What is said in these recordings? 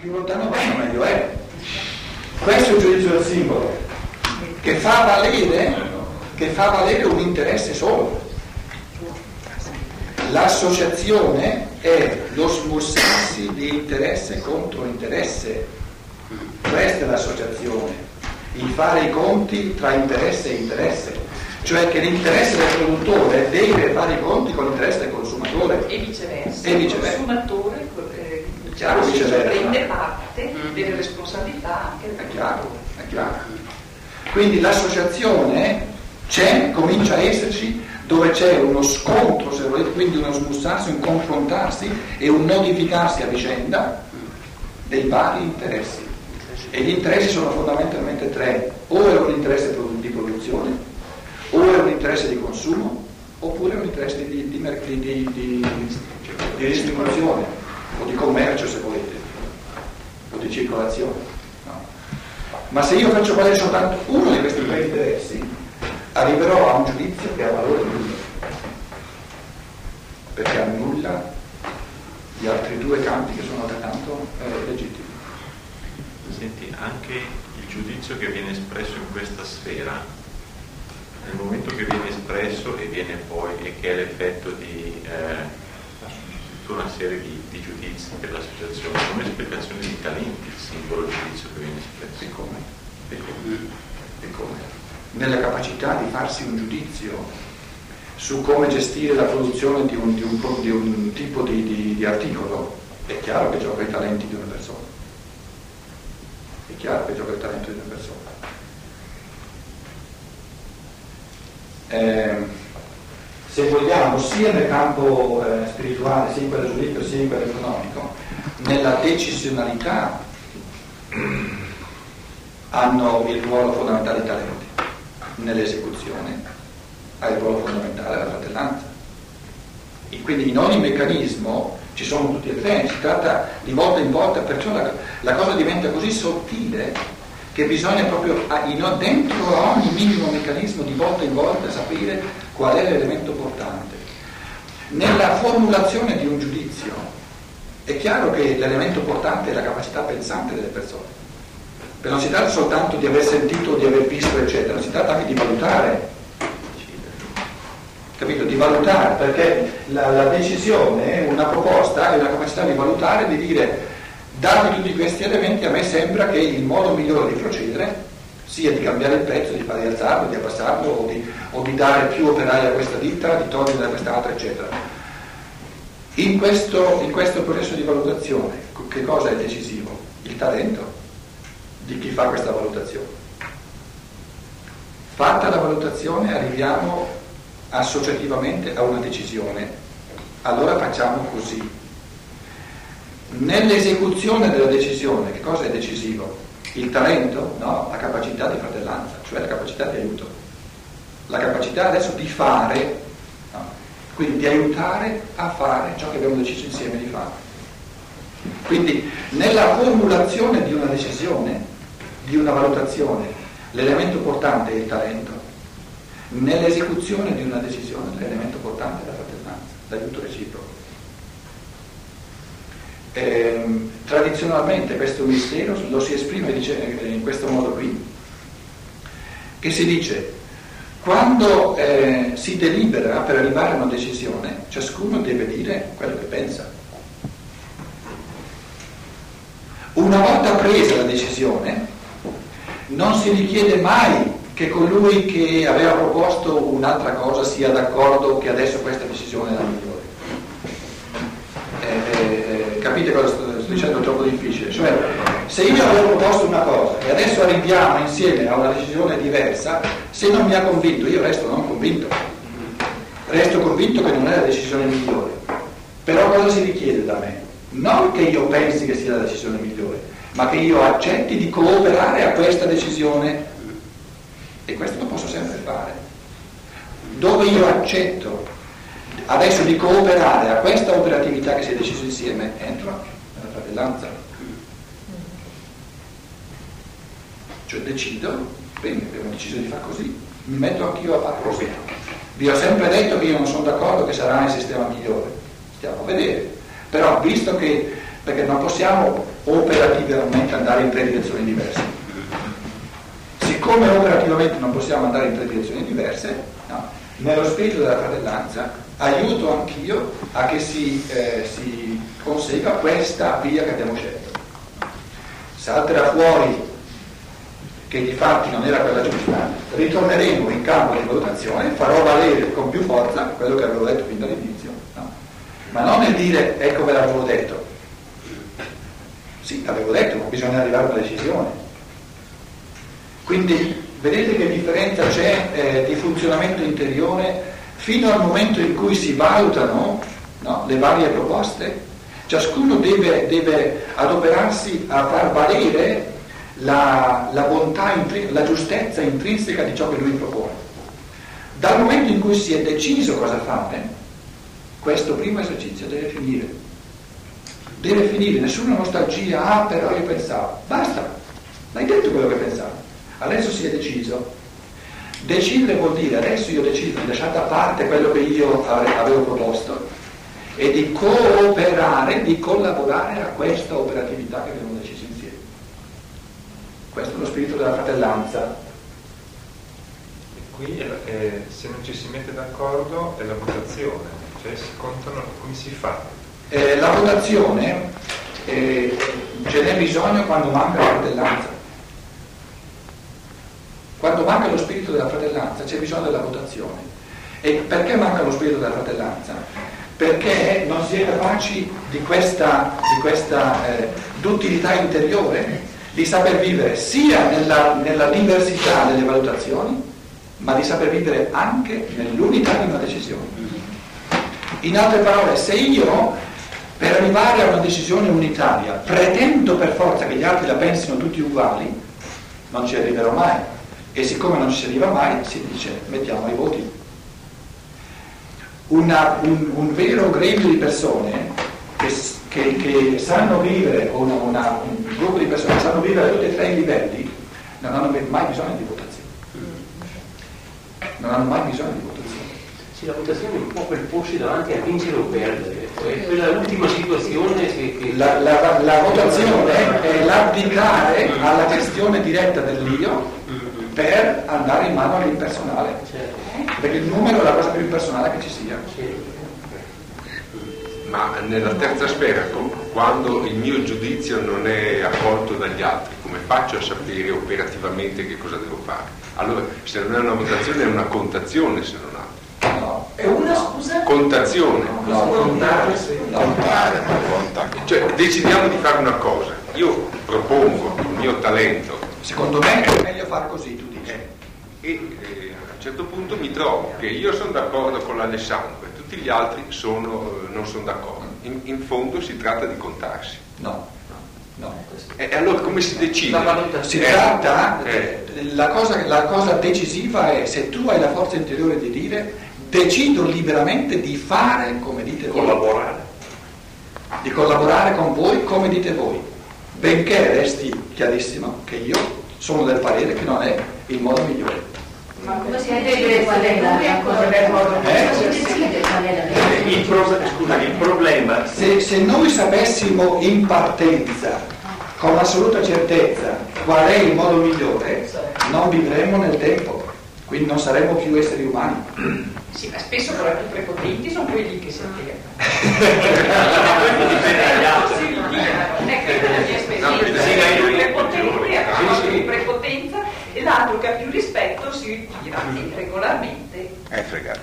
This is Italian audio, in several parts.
più lontano vanno meglio è. Questo è il giudizio del simbolo, che fa valere, che fa valere un interesse solo. L'associazione è lo smussarsi di interesse contro interesse. Questa è l'associazione, il fare i conti tra interesse e interesse, cioè che l'interesse del produttore deve fare i conti con l'interesse del consumatore. E viceversa. E viceversa. Il consumatore Chiaro, si viceversa. prende parte delle responsabilità anche È chiaro, è chiaro. Quindi l'associazione c'è, comincia a esserci, dove c'è uno scontro, se volete, quindi uno smussarsi, un confrontarsi e un modificarsi a vicenda dei vari interessi. E gli interessi sono fondamentalmente tre, o è un interesse di produzione, o è un interesse di consumo, oppure è un interesse di, di, mer- di- di- di- di distribuzione o di commercio se volete, o di circolazione. no? Ma se io faccio valere soltanto uno di questi tre interessi, arriverò a un giudizio che ha valore nullo, perché annulla gli altri due campi che sono altrettanto eh, legittimi. Senti, anche il giudizio che viene espresso in questa sfera, nel momento che viene espresso e viene poi, e che è l'effetto di eh, tutta una serie di, di giudizi per l'associazione, come esplicazione di talenti, il singolo giudizio che viene espresso. E come? E come? E come? Nella capacità di farsi un giudizio su come gestire la produzione di un, di un di un tipo di, di- articolo, è chiaro che gioca i talenti di una persona. È chiaro che gioca il talento di una persona. Ehm, se vogliamo, sia nel campo eh, spirituale, sia in quello giuridico, sia in quello economico, nella decisionalità hanno il ruolo fondamentale i talenti, nell'esecuzione ha il ruolo fondamentale la fratellanza. E quindi in ogni meccanismo ci sono tutti e tre, si tratta di volta in volta, perciò la, la cosa diventa così sottile che bisogna proprio dentro ogni minimo meccanismo di volta in volta sapere qual è l'elemento portante. Nella formulazione di un giudizio è chiaro che l'elemento portante è la capacità pensante delle persone. Perché non si tratta soltanto di aver sentito, di aver visto, eccetera, si tratta anche di valutare. Capito? Di valutare, perché la, la decisione, una proposta, è una capacità di valutare, di dire, dati tutti questi elementi, a me sembra che il modo migliore di procedere sia di cambiare il prezzo, di far rialzarlo, di abbassarlo, o di, o di dare più operai a questa ditta, di togliere da quest'altra, eccetera. In questo, in questo processo di valutazione, che cosa è decisivo? Il talento di chi fa questa valutazione. Fatta la valutazione arriviamo associativamente a una decisione, allora facciamo così. Nell'esecuzione della decisione, che cosa è decisivo? Il talento? No, la capacità di fratellanza, cioè la capacità di aiuto. La capacità adesso di fare, no, quindi di aiutare a fare ciò che abbiamo deciso insieme di fare. Quindi nella formulazione di una decisione, di una valutazione, l'elemento portante è il talento. Nell'esecuzione di una decisione l'elemento portante è la fratellanza, l'aiuto reciproco. Ehm, tradizionalmente questo mistero lo si esprime dice- in questo modo qui, che si dice quando eh, si delibera per arrivare a una decisione, ciascuno deve dire quello che pensa. Una volta presa la decisione, non si richiede mai che colui che aveva proposto un'altra cosa sia d'accordo che adesso questa decisione è la migliore. Eh, eh, eh, capite cosa sto, dicendo? È troppo difficile. Cioè, se io avevo proposto una cosa e adesso arriviamo insieme a una decisione diversa, se non mi ha convinto, io resto non convinto. Resto convinto che non è la decisione migliore. Però cosa si richiede da me? Non che io pensi che sia la decisione migliore, ma che io accetti di cooperare a questa decisione. E questo lo posso sempre fare. Dove io accetto adesso di cooperare a questa operatività che si è deciso insieme, entro nella fratellanza. Cioè decido, bene, abbiamo deciso di fare così, mi metto anch'io a fare così. Vi ho sempre detto che io non sono d'accordo che sarà il sistema migliore, stiamo a vedere. Però visto che perché non possiamo operativamente andare in tre direzioni diverse. Siccome operativamente non possiamo andare in tre direzioni diverse, no, nello spirito della fratellanza aiuto anch'io a che si, eh, si consegua questa via che abbiamo scelto. Salterà fuori che di fatti non era quella giusta, ritorneremo in campo di valutazione, farò valere con più forza quello che avevo detto fin dall'inizio, no? ma non nel dire ecco ve l'avevo detto. Sì, l'avevo detto, ma bisogna arrivare a una decisione. Quindi vedete che differenza c'è eh, di funzionamento interiore fino al momento in cui si valutano no, le varie proposte. Ciascuno deve, deve adoperarsi a far valere la, la bontà, la giustezza intrinseca di ciò che lui propone. Dal momento in cui si è deciso cosa fare, questo primo esercizio deve finire. Deve finire, nessuna nostalgia, ah però io pensavo, basta, l'hai detto quello che pensavo, adesso si è deciso. Decidere vuol dire adesso io ho deciso di lasciare da parte quello che io avevo proposto e di cooperare, di collaborare a questa operatività che abbiamo deciso. Questo è lo spirito della fratellanza. E qui eh, se non ci si mette d'accordo è la votazione, cioè si contano come si fa. Eh, la votazione eh, ce n'è bisogno quando manca la fratellanza. Quando manca lo spirito della fratellanza c'è bisogno della votazione. E perché manca lo spirito della fratellanza? Perché non si è capaci di questa, di questa eh, duttilità interiore di saper vivere sia nella, nella diversità delle valutazioni, ma di saper vivere anche nell'unità di una decisione. In altre parole, se io per arrivare a una decisione unitaria pretendo per forza che gli altri la pensino tutti uguali, non ci arriverò mai. E siccome non ci si arriva mai, si dice mettiamo i voti. Una, un, un vero gremio di persone che che, che sanno vivere, una, una, un gruppo di persone che sanno vivere a tutti e tre i livelli, non hanno mai bisogno di votazione. Non hanno mai bisogno di votazione. Sì, la votazione è un po' quel porsi davanti a vincere o perdere, è quella ultima situazione che... che... La, la, la, votazione è l'abdicare alla gestione diretta dell'io per andare in mano all'impersonale. Certo. Perché il numero è la cosa più impersonale che ci sia. Certo ma nella terza sfera, quando il mio giudizio non è accolto dagli altri, come faccio a sapere operativamente che cosa devo fare? Allora, se non è una votazione, è una contazione, se non altro. No, è una scusa? Contazione. No, contare, contare, Cioè, decidiamo di fare una cosa. Io propongo il mio talento. Secondo me è meglio far così. Eh, e eh, a un certo punto mi trovo che io sono d'accordo con l'Alessandro tutti gli altri sono, eh, non sono d'accordo. In, in, fondo si tratta di contarsi. No. No. E allora come si decide? Si tratta, eh. la, cosa, la cosa decisiva è se tu hai la forza interiore di dire decido liberamente di fare come dite voi. Collaborare. Di collaborare con voi come dite voi. Benché resti chiarissimo che io sono del parere che non è il modo migliore. Ma come si decide qual è la cosa del modo? Eh? Il, problema... Se, se noi sapessimo in partenza, con assoluta certezza, qual è il modo migliore, non vivremmo nel tempo, quindi non saremmo più esseri umani. Sì, ma spesso però i più prepotenti sono quelli che si atteggiano. Non è che la mia esperienza, i prepotenti hanno più prepotenza e l'altro che ha più rispetto si ritira e regolarmente è fregato.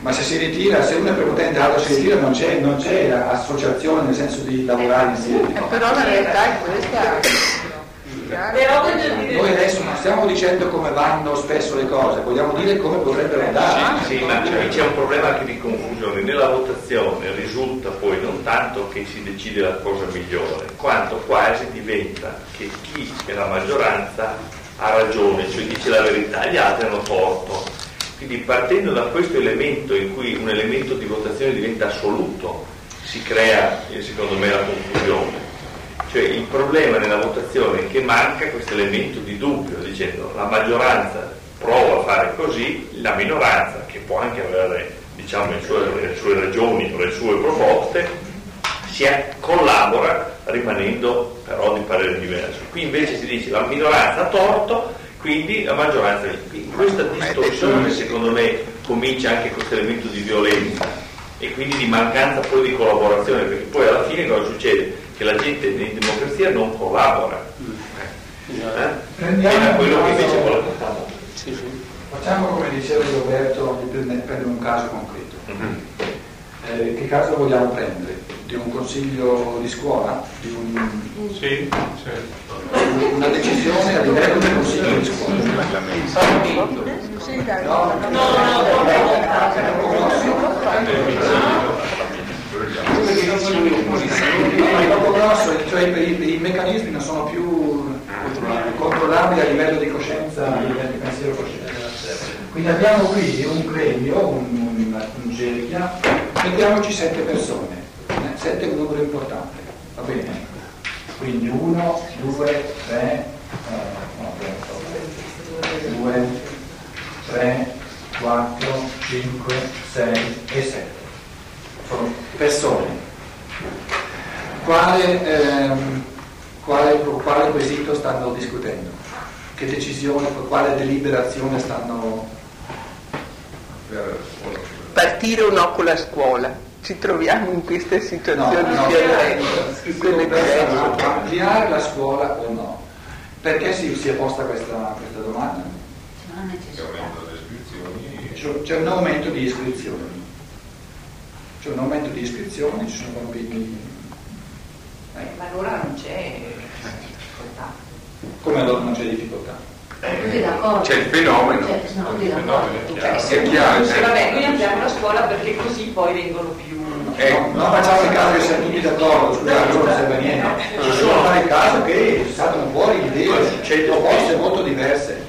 Ma se si ritira, se uno è prepotente l'altro si ritira non c'è, non c'è associazione nel senso di lavorare insieme. Eh, però la realtà è questa. Però Noi adesso non stiamo dicendo come vanno spesso le cose, vogliamo dire come potrebbero andare. Sì, sì ma qui c'è un problema anche di confusione. Nella votazione risulta tanto che si decide la cosa migliore, quanto quasi diventa che chi è la maggioranza ha ragione, cioè dice la verità, gli altri hanno torto. Quindi partendo da questo elemento in cui un elemento di votazione diventa assoluto, si crea secondo me la confusione. Cioè il problema nella votazione è che manca questo elemento di dubbio, dicendo la maggioranza prova a fare così, la minoranza, che può anche avere diciamo, le, sue, le sue ragioni o le sue proposte, si collabora rimanendo però di parere diverso. Qui invece si dice la minoranza ha torto, quindi la maggioranza quindi questa distorsione secondo me comincia anche questo elemento di violenza e quindi di mancanza poi di collaborazione, perché poi alla fine cosa succede? Che la gente in democrazia non collabora. Eh? Prendiamo quello che invece. Sì, sì. Facciamo come diceva Roberto, di prendere un caso concreto. Mm-hmm. Eh, che caso vogliamo prendere? Di un consiglio di scuola? Di un... Sì, certo. Una decisione a livello del consiglio di scuola? No, no, no, troppo grosso, cioè i, i meccanismi non sono più controllabili a livello di coscienza, a livello di pensiero cosciente. Quindi abbiamo qui un premio, un, un, un cerchia, mettiamoci sette persone, eh, sette è un numero importante, va bene? Quindi uno, due, tre, eh, no, due, tre, quattro, cinque, sei e sette. Sono persone. Quale, ehm, quale, quale quesito stanno discutendo? Che decisione, quale deliberazione stanno partire o no con la scuola. Ci troviamo in queste situazioni no, no, violenze. Ampliare la scuola o no? Perché si, si è posta questa, questa domanda? C'è un aumento di iscrizioni. C'è un aumento di iscrizioni, ci sono bambini. Eh. Ma allora non c'è difficoltà. Come allora non c'è difficoltà? C'è il fenomeno. Cioè, no, il fenomeno è chiaro. Cioè, è chiaro sì, vabbè, noi ampliamo la scuola perché così poi vengono più. Eh, no, non facciamo il caso che siamo tutti d'accordo, scusate, non serve a niente. Ci sono fare il caso che saltano fuori idee, proposte molto diverse.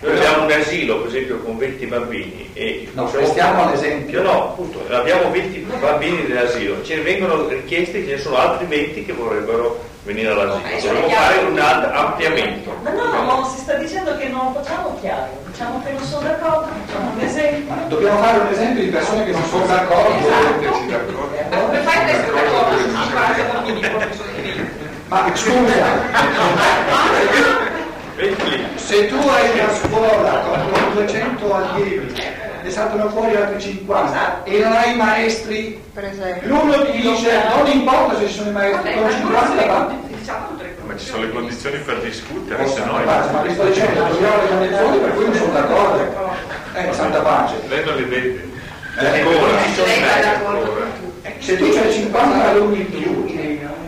Noi abbiamo un asilo, per esempio, con 20 bambini e no, stiamo all'esempio. No, no, appunto, abbiamo 20 bambini nell'asilo, ce ne vengono richiesti, ce ne sono altri 20 che vorrebbero venire all'asilo. Dobbiamo fare un ampliamento. Ma no, no, no, si sta dicendo che non facciamo chiaro, diciamo che non sono d'accordo, facciamo un esempio. Ma dobbiamo fare un esempio di persone che non sono d'accordo. Esatto. Come fai ad essere d'accordo? Ma scusa, se tu hai una scuola con 200 allievi ne saltano fuori altri 50 e non hai maestri, l'uno ti dice non importa se ci sono i maestri, con 50 va. Ma ci sono le condizioni. per discutere, se no... Ma vi sto dicendo, troviamo le condizioni per cui non sono d'accordo. Eh, santa pace. Lei non le vede. Eh, se tu hai 50 alunni in più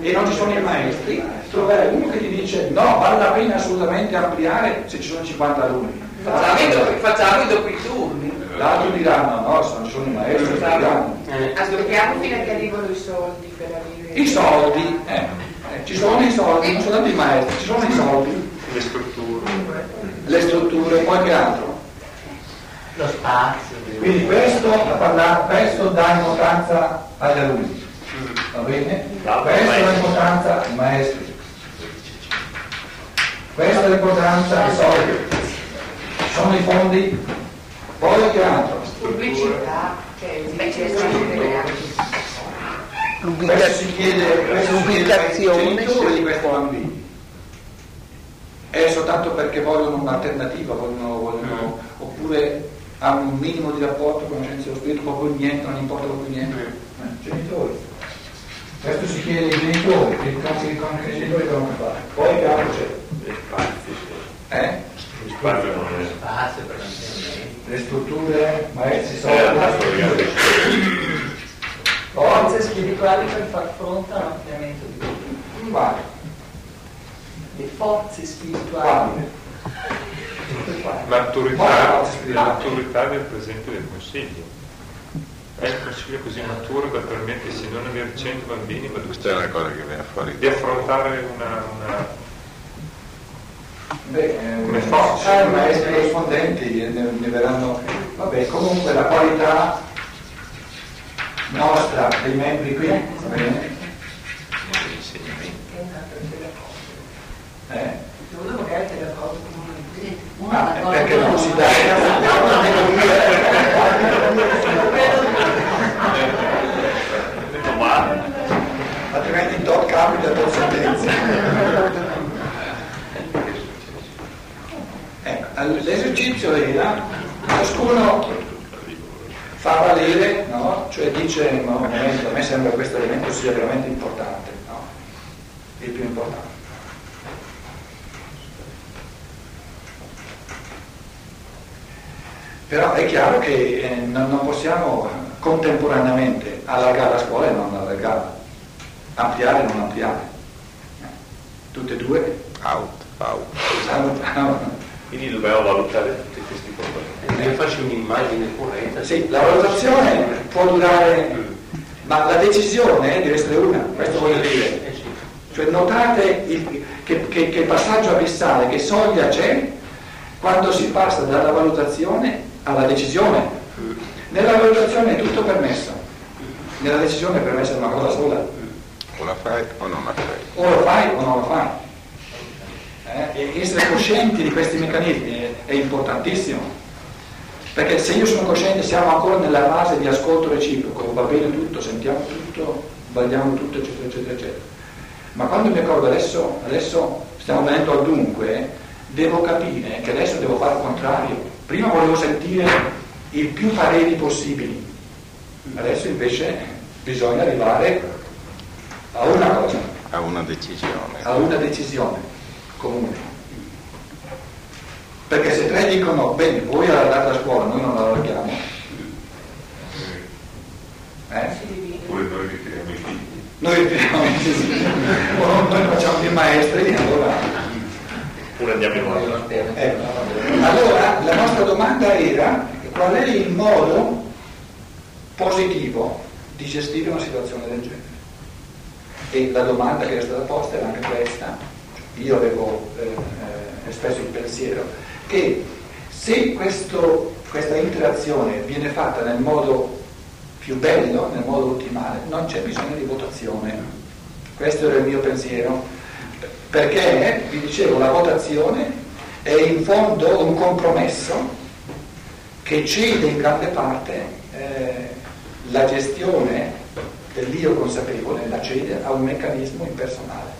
e non ci sono i maestri, troverai uno che ti dice no, vale la pena assolutamente ampliare se ci sono 50 alunni. Facciamo i doppi turni. L'altro diranno no, se non ci sono i maestri, diranno. Eh. Aspettiamo fino a che arrivano i soldi per arrivare. I soldi, eh, eh, ci sono i soldi, non sono tanti i maestri, ci sono i soldi. Le strutture. Le strutture, poi che altro? Lo spazio. Quindi questo, questo dà importanza agli alunni. Va bene? Questa è l'importanza ai maestri. Questa è l'importanza ai soldi. Sono i fondi, poi che altro? Pubblicità, questo si chiede, questo si chiede ai genitori di questi bambini. È soltanto perché vogliono un'alternativa, vogliono, vogliono, oppure hanno un minimo di rapporto con la scienza dello spirito, proprio niente, non importa proprio niente. Eh, genitori. Questo si chiede ai genitori, che i genitori devono fare. Poi che altro c'è? Eh? Spazio non è. Spazio per l'insegnamento. Le strutture, maestri, soldi. Forze spirituali per far fronte all'ampliamento di tutto. Quali? Le forze spirituali. Maturità, maturità del Presidente del Consiglio. È il Consiglio così maturo da permettersi non avere 100 bambini, ma questa è una cosa che viene fuori. Di affrontare una, una Beh, come forza, i maestri corrispondenti ne, ne verranno. Vabbè, comunque la qualità nostra dei membri qui, va bene? Eh? Ah, perché non si dà Ecco, l'esercizio era, ciascuno fa valere, no? cioè dice, no, a me sembra questo elemento sia veramente importante, no? il più importante. Però è chiaro che eh, non, non, possiamo contemporaneamente allargare la scuola e non allargarla, ampliare e non ampliare. Eh, tutte e due. Out, out. Out, out. Quindi dobbiamo valutare tutti questi componenti. Devi farci un'immagine corretta. Sì, la valutazione può durare, ma la decisione deve essere una, questo voglio dire. Eh sì. Cioè notate il, che, che, che passaggio abissale, che soglia c'è quando si passa dalla valutazione alla decisione. Nella valutazione è tutto permesso, nella decisione è permessa una cosa sola. O la fai o non la fai. O lo fai o non lo fai. Eh? Essere coscienti di questi meccanismi è, è importantissimo. Perché se io sono cosciente siamo ancora nella fase di ascolto reciproco, va bene tutto, sentiamo tutto, sbagliamo tutto, eccetera, eccetera, eccetera. Ma quando mi accorgo adesso, adesso stiamo venendo al dunque, devo capire che adesso devo fare il contrario. Prima volevo sentire il più pareri possibili, adesso invece bisogna arrivare a una cosa, A una decisione. a una decisione comune. Perché se tre dicono, bene, voi allargate la scuola, noi non la allarghiamo, eh? Oppure noi ritiriamo i figli. noi ritiriamo o noi facciamo più maestri, allora Oppure andiamo in modo. Ecco. Allora, la nostra domanda era qual è il modo positivo di gestire una situazione del genere? E la domanda che era stata posta era anche questa, io avevo eh, eh, espresso il pensiero, che se questo- questa interazione viene fatta nel modo più bello, nel modo ottimale, non c'è bisogno di votazione. Questo era il mio pensiero perché, vi dicevo, la votazione è in fondo un compromesso che cede in grande parte eh, la gestione dell'io consapevole, la cede a un meccanismo impersonale.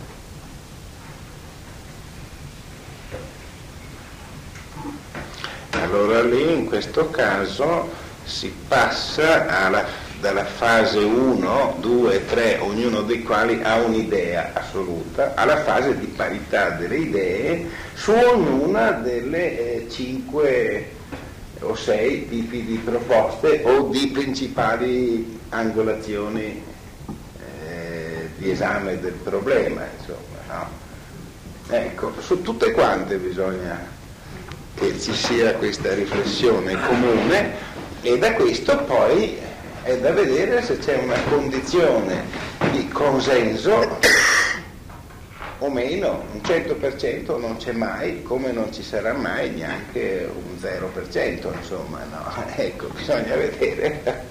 Allora lì in questo caso si passa alla- dalla fase 1, 2, 3, ognuno dei quali ha un'idea assoluta, alla fase di parità delle idee su ognuna delle 5 o 6 tipi di proposte o di principali angolazioni eh, di esame del problema. Insomma, no? Ecco, su tutte quante bisogna che ci sia questa riflessione comune e da questo poi è da vedere se c'è una condizione di consenso o meno, un 100% non c'è mai, come non ci sarà mai neanche un 0%, insomma, no? Ecco, bisogna vedere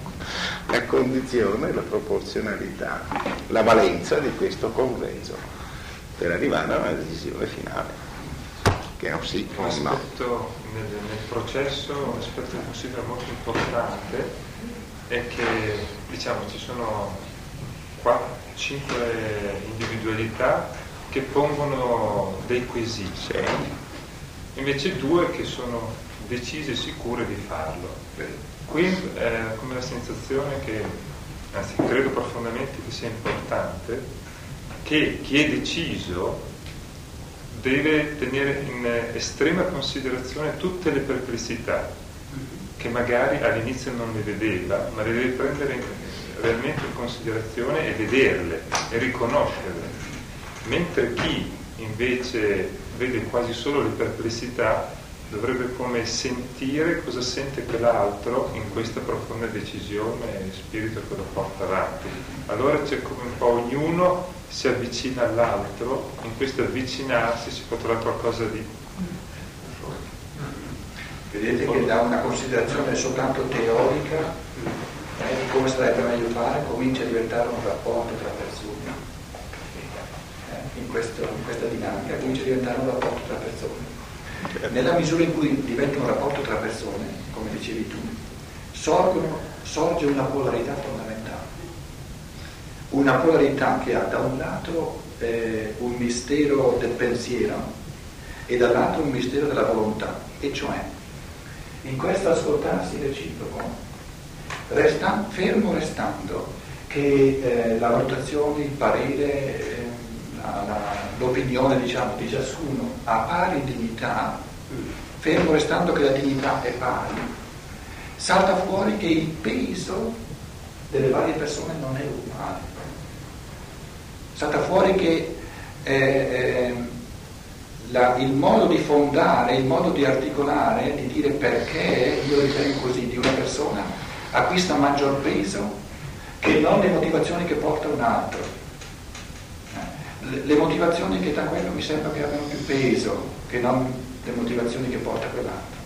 la condizione, la proporzionalità, la valenza di questo consenso per arrivare a una decisione finale, che è un sì o Un un no. aspetto nel, nel processo, un aspetto che considero molto importante è che diciamo ci sono 5 individualità che pongono dei quesiti, invece due che sono decise e sicure di farlo. Qui è come la sensazione che, anzi credo profondamente che sia importante, che chi è deciso deve tenere in estrema considerazione tutte le perplessità che magari all'inizio non le vedeva, ma le deve prendere realmente in considerazione e vederle e riconoscerle. Mentre chi invece vede quasi solo le perplessità dovrebbe come sentire cosa sente quell'altro in questa profonda decisione e spirito che lo porta avanti. Allora c'è come un po' ognuno si avvicina all'altro, in questo avvicinarsi si trovare qualcosa di Vedete che da una considerazione soltanto teorica eh, di come sarebbe meglio fare comincia a diventare un rapporto tra persone. Eh, in, questo- in questa dinamica comincia a diventare un rapporto tra persone. Nella misura in cui diventa un rapporto tra persone, come dicevi tu, sorgono- sorge una polarità fondamentale. Una polarità che ha da un lato eh, un mistero del pensiero e dall'altro un mistero della volontà, e cioè in questo ascoltarsi reciproco, resta, fermo restando che eh, la valutazione, il parere, eh, la, la, l'opinione diciamo, di ciascuno ha pari dignità, fermo restando che la dignità è pari, salta fuori che il peso delle varie persone non è uguale. Salta fuori che eh, eh, la, il modo di fondare, il modo di articolare, di dire perché io ritengo così di una persona acquista maggior peso che non le motivazioni che porta un altro. Le motivazioni che da quello mi sembra che abbiano più peso che non le motivazioni che porta quell'altro.